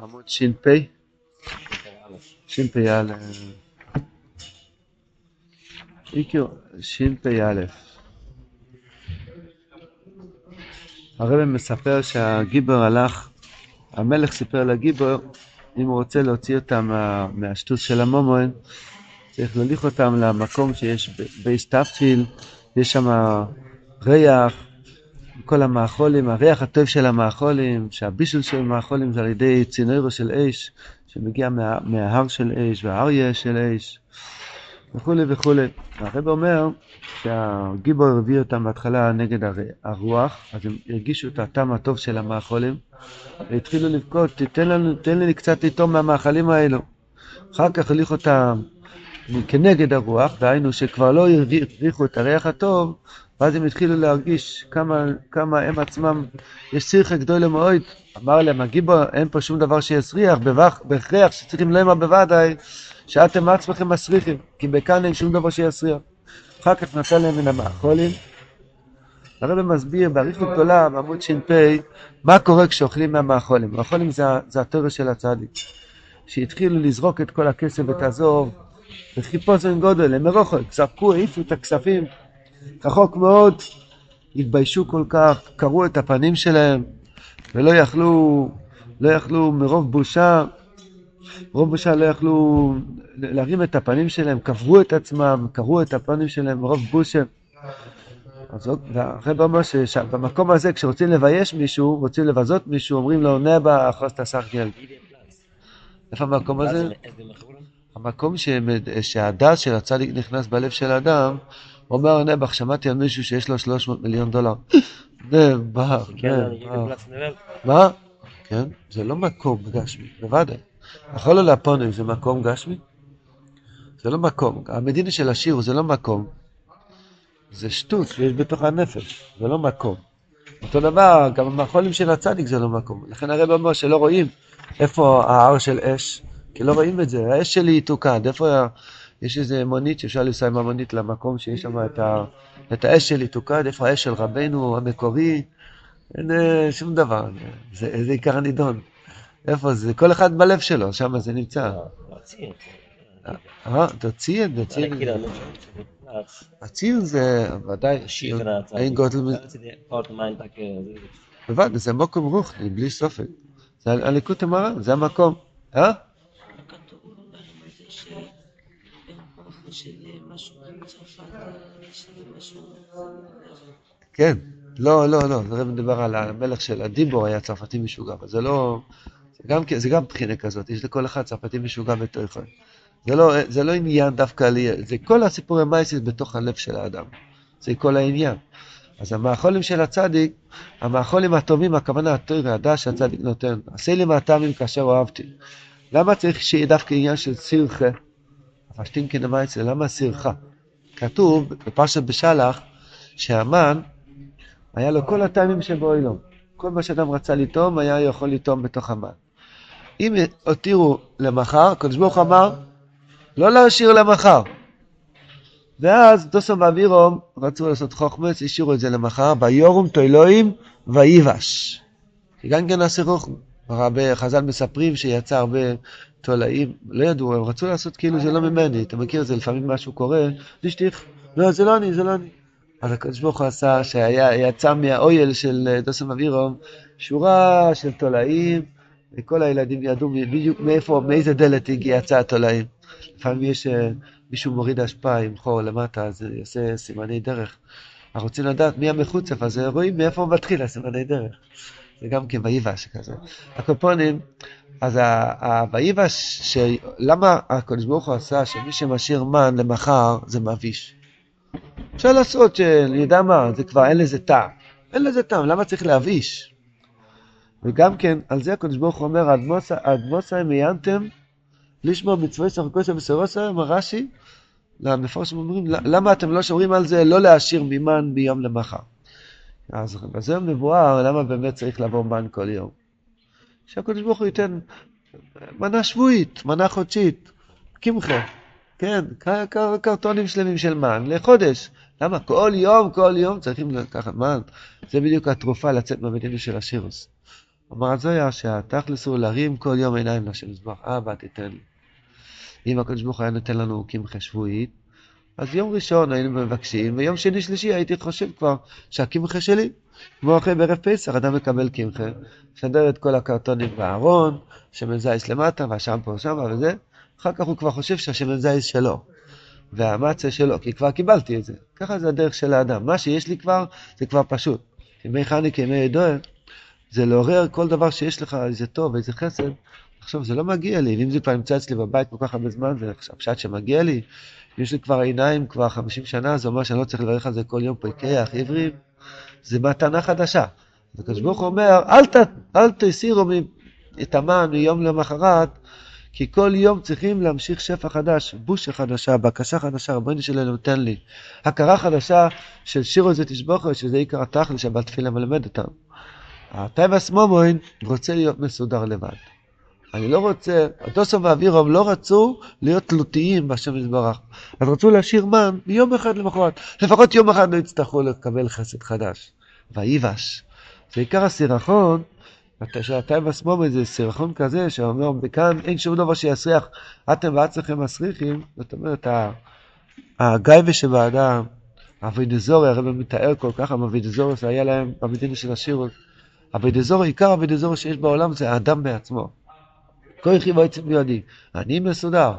עמוד ש"פ, ש"פ"א, איקו, ש"פ"א. הרב מספר שהגיבור הלך, המלך סיפר לגיבור, אם הוא רוצה להוציא אותם מה, מהשטוס של המומוין, צריך להוליך אותם למקום שיש בייס תפציל, יש שם ריח, כל המאכולים, הריח הטוב של המאכולים, שהבישול של המאכולים זה על ידי צינורו של אש, שמגיע מה, מההר של אש והאריה של אש, וכולי וכולי. הרב אומר שהגיבור הביא אותם בהתחלה נגד הרוח, אז הם הרגישו את הטעם הטוב של המאכולים, והתחילו לבכות, תן, לנו, תן לי קצת לטעום מהמאכלים האלו. אחר כך הוליך אותם כנגד הרוח, דהיינו שכבר לא הרוויחו את הריח הטוב, ואז הם התחילו להרגיש כמה, כמה הם עצמם, יש צירכה גדולה מאוד. אמר להם הגיבור, אין פה שום דבר שיסריח, בהכרח שצריכים לומר בוודאי, שאתם עצמכם מסריחים, כי בכאן אין שום דבר שיסריח. אחר כך נתן להם מן המאכולים. הרב מסביר באריכות גדולה, בעמוד ש"פ, מה קורה כשאוכלים מהמאכולים. מאכולים זה, זה התורש של הצדיק. שהתחילו לזרוק את כל הכסף ואת הזוב, וחיפוזן גודל, הם מרוחק, זרקו, העיפו את הכספים, רחוק מאוד, התביישו כל כך, קרעו את הפנים שלהם, ולא יכלו, לא יכלו מרוב בושה, מרוב בושה לא יכלו להרים את הפנים שלהם, קברו את עצמם, קרעו את הפנים שלהם מרוב בושה. אז הרב אומר שבמקום הזה כשרוצים לבייש מישהו, רוצים לבזות מישהו, אומרים לו נבע אחוז תסך גל. איפה המקום הזה? המקום שהדעת של הצדיק נכנס בלב של האדם, אומר נבח, שמעתי על מישהו שיש לו 300 מיליון דולר. נבח, נבח. מה? כן, זה לא מקום גשמי, בוודאי. יכול לו להפונים זה מקום גשמי? זה לא מקום. המדינה של השיר זה לא מקום. זה שטות שיש בתוך הנפש, זה לא מקום. אותו דבר, גם המחולים של הצדיק זה לא מקום. לכן הרב אומר שלא רואים איפה ההר של אש, כי לא רואים את זה. האש שלי היא תוקד, איפה יש איזה מונית שאפשר לנסוע עם המונית למקום שיש שם את, ה, את האש של איתוקד, איפה האש של רבנו המקורי, אין אה, שום דבר, זה, זה עיקר הנידון. איפה זה? כל אחד בלב שלו, שם זה נמצא. אה, תוציא את זה, הציר זה ודאי, אין גודל, בוודאי, זה מוקום רוחני, בלי סופק. זה הליקוט המראה, זה המקום. אה? של משהו... כן, לא, לא, לא, זה מדבר על המלך של הדיבור היה צרפתי משוגע, אבל זה לא... זה גם, זה גם בחינה כזאת, יש לכל אחד צרפתי משוגע בתוכו. זה לא, זה לא עניין דווקא לי, זה כל הסיפורי מייסיס בתוך הלב של האדם. זה כל העניין. אז המאכולים של הצדיק, המאכולים הטובים, הכוונה הטוב והדש שהצדיק נותן. עשה לי מהטעמים כאשר אוהבתי. למה צריך שיהיה דווקא עניין של סירחה? השטינקין המייצה, למה סירחה? כתוב בפרשת בשלח שהמן היה לו כל הטעמים שבו אילום. כל מה שאדם רצה לטעום היה יכול לטעום בתוך המן. אם הותירו למחר, הקדוש ברוך אמר לא להשאיר למחר. ואז דוסום ואבירום רצו לעשות חוכמס, השאירו את זה למחר, ויורום תוילואים ויבש. גם כן נעשה חוכמה. חז"ל מספרים שיצא הרבה תולעים, לא ידעו, הם רצו לעשות כאילו זה לא ממני, אתה מכיר את זה, לפעמים משהו קורה, דשטיך, לא, זה לא אני, זה לא אני. אז הקדוש ברוך הוא עשה שיצא מהאויל של דוסם אבירום שורה של תולעים, וכל הילדים ידעו בדיוק מאיפה, מאיזה דלת הגיע יצא התולעים. לפעמים יש מישהו מוריד אשפה עם חור למטה, אז יעשה סימני דרך. אנחנו רוצים לדעת מי המחוצף, אז רואים מאיפה הוא מתחיל הסימני דרך. זה גם כן ויבש כזה. הקופונים, אז הויבש, למה הקדוש ברוך הוא עשה שמי שמשאיר מן למחר זה מביש? אפשר לעשות שאני יודע מה, זה כבר אין לזה טעם. אין לזה טעם, למה צריך להביש? וגם כן, על זה הקדוש ברוך הוא אומר, אדמוסה מיינתם לשמור מצווי סחקוסה וסרוסה, אומר רש"י, למפרשים אומרים, למה אתם לא שומרים על זה לא להשאיר ממן מיום למחר? אז בזה מבואר למה באמת צריך לבוא מן כל יום. שהקדוש ברוך הוא ייתן מנה שבועית, מנה חודשית, קמחה, כן, קרטונים שלמים של מן לחודש. למה? כל יום, כל יום צריכים לקחת מן. זה בדיוק התרופה לצאת מהמדינה של השירוס. אמר הזויה שהתכלס הוא להרים כל יום עיניים לשם מזבח, אבא תיתן לי. אם הקדוש ברוך הוא היה נותן לנו קמחה שבועית, אז יום ראשון היינו מבקשים, ויום שני שלישי הייתי חושב כבר שהקמחה שלי. כמו אחרי בערב פסח, אדם מקבל קמחה, מסדר את כל הקרטונים בארון, שמן זייס למטה, והשמפו שמה וזה, אחר כך הוא כבר חושב שהשמן זייס שלו, והמצה שלו, כי כבר קיבלתי את זה. ככה זה הדרך של האדם. מה שיש לי כבר, זה כבר פשוט. ימי חניקה, ימי ידועה, זה לעורר כל דבר שיש לך, איזה טוב, איזה חסד. עכשיו, זה לא מגיע לי, ואם זה כבר נמצא אצלי בבית כל כך הרבה זמן, זה הפשט שמגיע לי. יש לי כבר עיניים כבר 50 שנה, זה אומר שאני לא צריך לברך על זה כל יום פיקח, עברים. זה מתנה חדשה. הקדוש ברוך הוא אומר, אל, ת, אל תסירו את המן מיום למחרת, כי כל יום צריכים להמשיך שפע חדש, בושה חדשה, בקשה חדשה, רבוני שלנו נותן לי. הכרה חדשה של שירו זה תשבוכו, שזה עיקר התכלי שבתפילה מלמד אותם. הטבע סמומוין רוצה להיות מסודר לבד. אני לא רוצה, הדוסו ואבירום לא רצו להיות תלותיים בשם יתברך. אז רצו להשאיר מן מיום אחד למחרת. לפחות יום אחד לא יצטרכו לקבל חסד חדש. ויבש. זה עיקר הסירחון, שהטיים עצמו זה סירחון כזה שאומר, מכאן אין שום דבר שיסריח, אתם ועצמכם מסריחים, זאת אומרת, הגייבה שבאדם, אבידזורי, הרי הוא מתאר כל כך, אבידזורי היה להם במדינה של השירות. אבידזורי, עיקר אבידזורי שיש בעולם זה האדם בעצמו. כוחי ועצם בידי. אני מסודר.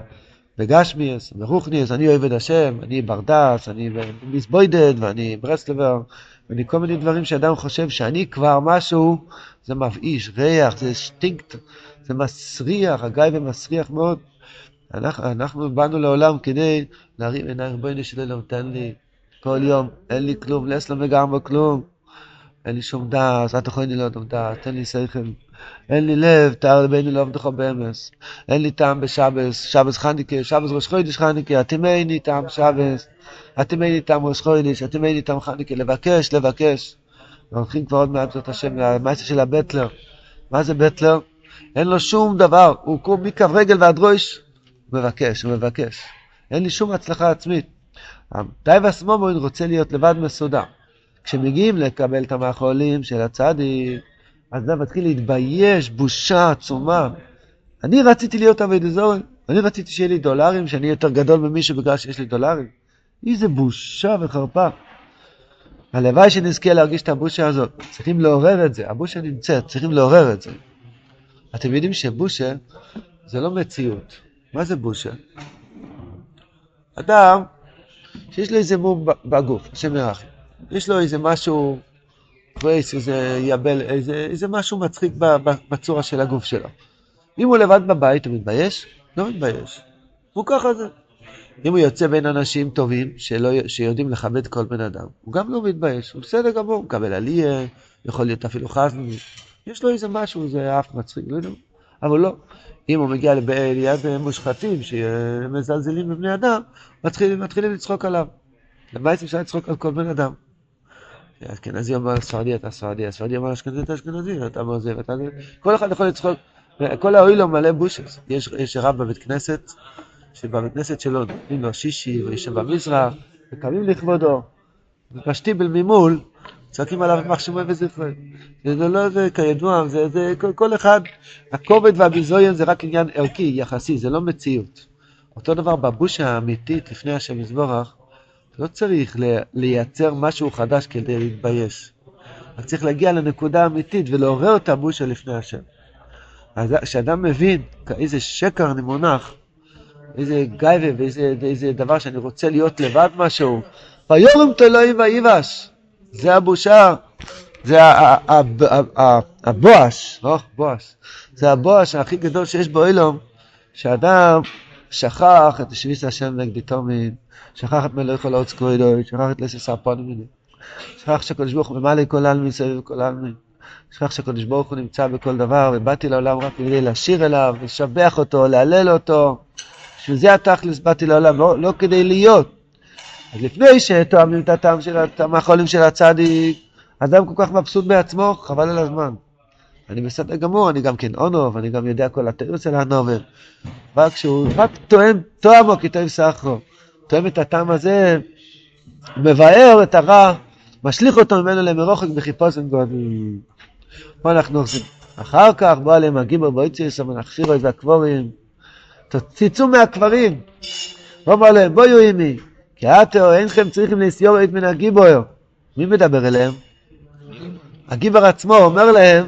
בגשמיאס, ברוכניאס, אני את השם, אני ברדס, אני מסבוידד, ואני ברסלבר, ואני כל מיני דברים שאדם חושב שאני כבר משהו, זה מבאיש, ריח, זה שטינקט, זה מסריח, הגיא ומסריח מאוד. אנחנו, אנחנו באנו לעולם כדי להרים עיניים, בואי נשאלה, נותן לי כל יום, אין לי כלום, לסלם וגם בכלום. אין לי שום דעת, אל תכוני לא דעת, תן לי שכל. אין לי לב, תאר לבנו לא עבדך באמס. אין לי טעם בשבס, שבס חניקה, שבס ראש חוידש חניקה, לי טעם שבס, לי טעם ראש אין לי טעם חניקה, לבקש, לבקש. הולכים כבר עוד מעט זאת השם, למעשה של הבטלר. מה זה בטלר? אין לו שום דבר, הוא קום מקו רגל ועד ראש, הוא מבקש, הוא מבקש. אין לי שום הצלחה עצמית. די והסמומוין רוצה להיות לבד מסודר. כשמגיעים לקבל את המאכולים של הצדיק, אז אדם מתחיל להתבייש, בושה עצומה. אני רציתי להיות עבד אזורי, אני רציתי שיהיה לי דולרים, שאני יותר גדול ממישהו בגלל שיש לי דולרים. איזה בושה וחרפה. הלוואי שנזכה להרגיש את הבושה הזאת. צריכים לעורר את זה, הבושה נמצאת, צריכים לעורר את זה. אתם יודעים שבושה זה לא מציאות. מה זה בושה? אדם שיש לו איזה מום בגוף, השם ירחם. יש לו איזה משהו פרייס, איזה יבל, איזה, איזה משהו מצחיק בצורה של הגוף שלו. אם הוא לבד בבית, הוא מתבייש? לא מתבייש. הוא ככה זה. אם הוא יוצא בין אנשים טובים שלא, שיודעים לכבד כל בן אדם, הוא גם לא מתבייש, הוא בסדר גמור, הוא מקבל עלייה, יכול להיות אפילו חזן, יש לו איזה משהו, זה אף מצחיק, לא יודע, אבל לא. אם הוא מגיע ליד מושחתים שמזלזלים בבני אדם, מתחילים, מתחילים לצחוק עליו. למעט אפשר לצחוק על כל בן אדם. האשכנזי אומר לספרדי אתה ספרדי, הספרדי אומר לאשכנזי אתה אשכנזי, אתה אומר זה ואתה זה, כל אחד יכול לצחוק, כל האוילו מלא בושס, יש, רב בבית כנסת, שבבית כנסת שלו נותנים לו שישי ויושב במזרח, וקמים לכבודו, ופשטיבל ממול, צועקים עליו יימח שמו וזכרו. זה לא, זה כידוע, זה, זה כל, כל אחד, הכובד והביזוין זה רק עניין ערכי, יחסי, זה לא מציאות. אותו דבר בבושה האמיתית לפני השם יזבורך, לא צריך לייצר משהו חדש כדי להתבייש. רק צריך להגיע לנקודה אמיתית ולעורר את הבושה לפני השם. אז כשאדם מבין איזה שקר אני מונח, איזה גייבה ואיזה דבר שאני רוצה להיות לבד משהו, ויורם תלויים ויבש. זה הבושה, זה הבואש, לא בואש, זה הבואש הכי גדול שיש באילום, שאדם שכח את שביס השם נגדי תומין, שכח את מלך כל העוץ כבודו, שכח את לסס הפונים. שכח שהקדוש ברוך הוא ממלא כל העלמין סביב כל העלמין. שכח שהקדוש ברוך הוא נמצא בכל דבר, ובאתי לעולם רק כדי לשיר אליו, לשבח אותו, להלל אותו. בשביל זה התכלס באתי לעולם, לא, לא כדי להיות. אז לפני שתואמים את הטעם של המאכולים של הצדיק, אדם כל כך מבסוט בעצמו, חבל על הזמן. אני בסדר גמור, אני גם כן אונוב, אני גם יודע כל התירוץ של הנובל. רק כשהוא רק טועם, תואמו כתוב סחרו. תואם את הטעם הזה, מבאר את הרע, משליך אותו ממנו למרוחק בחיפושם גודל. פה אנחנו עושים. אחר כך בא עליהם הגיבור בויציס, המנחשירו את הקבורים. תצאו מהקברים. הוא אמר להם, בואו עימי, כי אתו אינכם צריכים לסיור את מן הגיבור. מי מדבר אליהם? הגיבר עצמו אומר להם,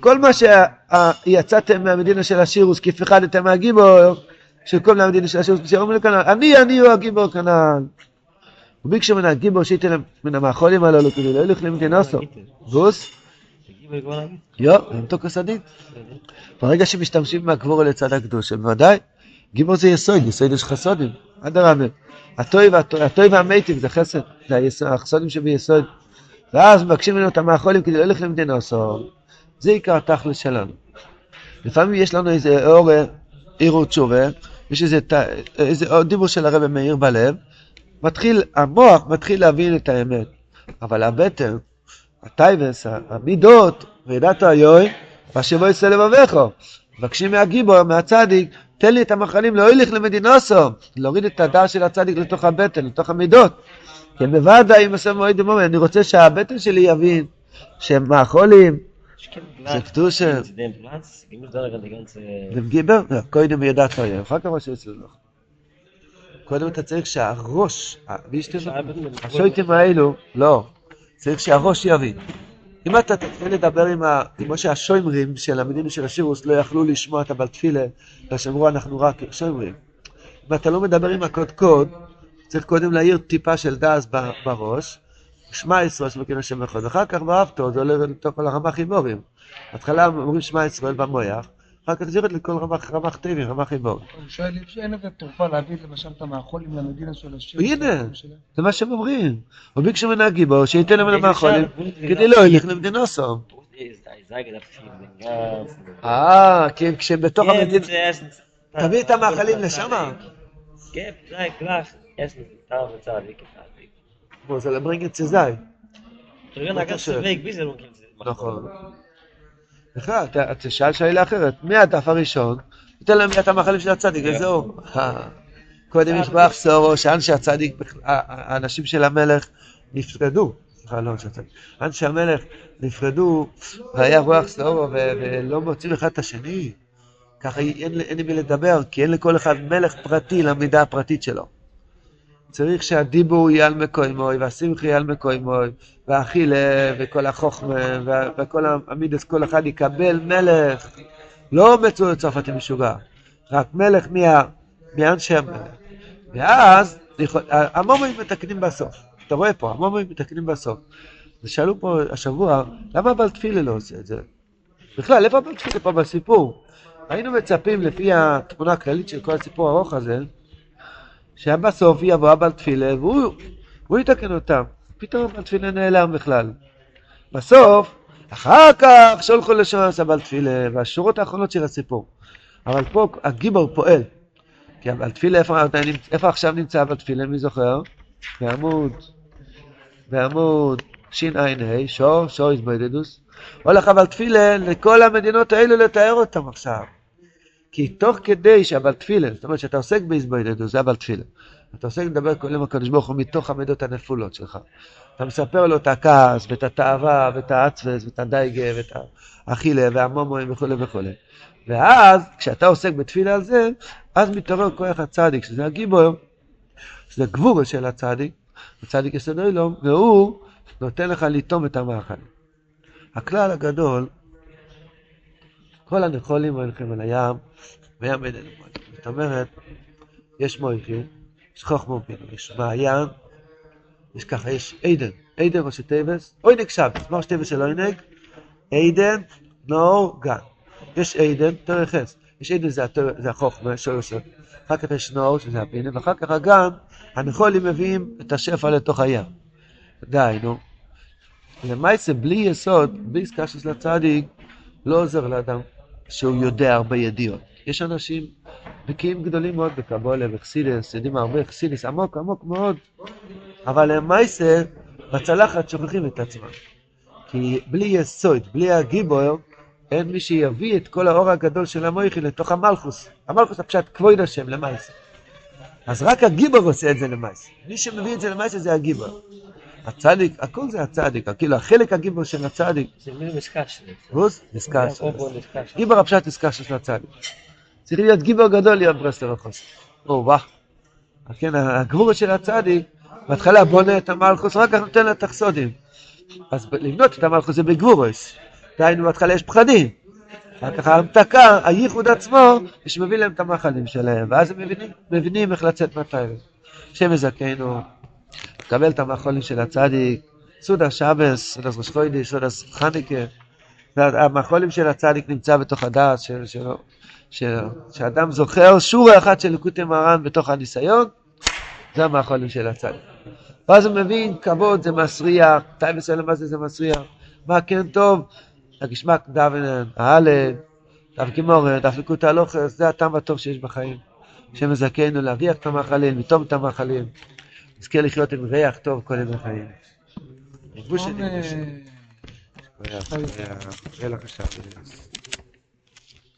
כל מה שיצאתם מהמדינה של השירוס, כי פחדתם מהגיבור, של כל מהמדינה של השירוס, שאומרים לכנען, אני, אני הוא הגיבור כנען. וביקשו מן הגיבור שייתן מן המאכולים הללו, כדי לא ילך למדינוסו. גוס? יו, הם תוקוס הדין. ברגע שמשתמשים מהקבורו לצד הקדוש, בוודאי, גיבור זה יסוד, יסוד יש חסודים, אדרבה. הטוי והמתים זה חסד, זה החסודים שביסוד. ואז מבקשים ממנו את המאכולים כדי לא ללכת למדינוסו. זה עיקר התכלס שלנו. לפעמים יש לנו איזה אור עירו תשובה, יש איזה, איזה דיבור של הרב מאיר בלב, מתחיל, המוח מתחיל להבין את האמת, אבל הבטן, הטייבס, המידות, וידעת היוי, ואשר יצא לבביך. מבקשים מהגיבור, מהצדיק, תן לי את המחלים לא ילך למדינוסו, להוריד את הדר של הצדיק לתוך הבטן, לתוך המידות. כן, בוודאי, אם עושה מועד דמומן, אני רוצה שהבטן שלי יבין שהם מאכולים, זה קדושה. dem גיבר? קודם ידעת היה, אחר כך מה שיוצא לך. קודם אתה צריך שהראש, השויטים האלו, לא, צריך שהראש יבין. אם אתה תתחיל לדבר עם ה... כמו שהשוימרים של המדינים של השירוס לא יכלו לשמוע את הבלתפילה, ושאמרו אנחנו רק שוימרים. אם אתה לא מדבר עם הקודקוד, צריך קודם להעיר טיפה של דאז בראש, שמע ישראל שמכיר השם אחד, ואחר כך באהבתו זה עולה לתוך כל הרמ"ח הימורים. בהתחלה אומרים שמע ישראל במויח, אחר כך זה יורד לכל רמ"ח רמ"ח טבעי, רמ"ח הימורים. הוא שואל, אין איזה תרופה להביא למשל את המאכולים למדינה של השם? הנה, זה מה שהם אומרים. הוא ביקשו ממנו הגיבור, שייתן להם למאכולים, כדי לא ילך למדינה סום. אה, כי כשהם בתוך המדינה... תביא את המאכלים לשם. כן, זה כלך, יש לי טעם וצדיק. Wo soll er bringen zu sein? Der ganze ganze Weg bis er נכון. בכלל, אתה שאל שאלה אחרת, מהדף הראשון, ייתן להם את המחלים של הצדיק, וזהו. קודם ישבח סורו, שאנשי הצדיק, האנשים של המלך נפרדו. סליחה, לא אנשי הצדיק. אנשי המלך נפרדו, והיה רוח סורו, ולא מוצאים אחד את השני. ככה אין לי מי לדבר, כי אין לכל אחד מלך פרטי למידה הפרטית שלו. צריך שהדיבור יהיה על מקוימוי, והשמחי יהיה על מקוימוי, והאכילה, וכל החוכמה, וכל המידס, כל אחד יקבל מלך, לא מצוי צרפתי משוגע, רק מלך מה, מאנשי המלך. ואז המומואים מתקנים בסוף. אתה רואה פה, המומואים מתקנים בסוף. ושאלו פה השבוע, למה אבל תפילה לא עושה את זה? בכלל, איפה אבל תפילה פה בסיפור? היינו מצפים, לפי התמונה הכללית של כל הסיפור הארוך הזה, שבסוף יבוא הבעל תפילה והוא יתקן אותם. פתאום הבעל תפילה נעלם בכלל. בסוף, אחר כך שולחו לשם הבעל תפילה, והשורות האחרונות של הסיפור. אבל פה הגיבור פועל. כי הבעל תפילה, איפה, איפה עכשיו נמצא הבעל תפילה, מי זוכר? בעמוד, בעמוד שע"ה, שור, שור איזבוידדוס. הולך הבעל תפילה לכל המדינות האלו לתאר אותם עכשיו. כי תוך כדי שהבל תפילה, זאת אומרת שאתה עוסק בהזבוידדו, זה אבל תפילה. אתה עוסק לדבר כל יום הקדוש ברוך הוא מתוך המידות הנפולות שלך. אתה מספר לו את הכעס, ואת התאווה, ואת האצווס, ואת הדייגה, ואת האכילה, והמומואים וכולי וכולי. ואז, כשאתה עוסק בתפילה על זה, אז מתעורר כוח הצדיק, שזה הגיבור, שזה גבורה של הצדיק, הצדיק יסוד אילום, והוא נותן לך לטום את המאכל. הכלל הגדול, כל הנחולים הולכים על הים, וים אין אלו זאת אומרת, יש מויכי, יש חוכמה ובינו, יש מעיין, יש ככה, יש עדן, עדן ראשי טבס, אוינג שבס, מה ראשי טבס של אוינג? עדן, נור, גן. יש עדן, תראה חס, יש עדן זה החוכמה, שורש, אחר כך יש נור, שזה הבינה, ואחר כך הגן, הנחולים מביאים את השפע לתוך הים. די, נו. למעשה, בלי יסוד, בלי עסקה של הצדיק, לא עוזר לאדם שהוא יודע הרבה ידיעות. יש אנשים בקיאים גדולים מאוד בקבולה, בחסידס, יודעים הרבה חסידס, עמוק עמוק מאוד, אבל מייסר בצלחת שוכחים את עצמם. כי בלי יסוד, בלי הגיבור, אין מי שיביא את כל האור הגדול של המויכי לתוך המלכוס. המלכוס הפשט כבוד השם למייסר. אז רק הגיבור עושה את זה למייסר. מי שמביא את זה למייסר זה הגיבור. הצדיק, הכל זה הצדיק, כאילו החלק הגיבור של הצדיק, זה מילים מסקשת. רוס, מסקשת. גיבור הפשט נזכר של הצדיק. צריך להיות גיבור גדול להיות ברסלב החוס. או וואו. כן, הגבורת של הצדיק, בהתחלה בונה את המלכוס, רק כך נותן לה את החסודים. אז לבנות את המלכוס זה בגבורס. דהיינו, בהתחלה יש פחדים. אחר כך ההמתקה, הייחוד עצמו, שמביא להם את המאכלים שלהם, ואז הם מבינים, מבינים איך לצאת מהתיירים. השם יזכנו, לקבל את המאכלים של הצדיק, סעודה שבס, סעודה ראש סעודה חניקה. והמאכלים של הצדיק נמצא בתוך הדעת של, שלו, של, שאדם זוכר שורה אחת של ליקוטי מרן בתוך הניסיון, זה המאכלים של הצדיק. ואז הוא מבין, כבוד זה מסריח, תאי מסוים מה זה זה מסריח, מה כן טוב, הגשמק דוונן, האלף, דף גימורן, דף ליקוטי הלוכס, זה הטעם הטוב שיש בחיים. השם יזכנו להריח את המאכלים, לטום את המאכלים, נזכה לחיות עם ריח טוב כל ימי חיים. אה, ריבוש. ריח, ריח, ריח עכשיו.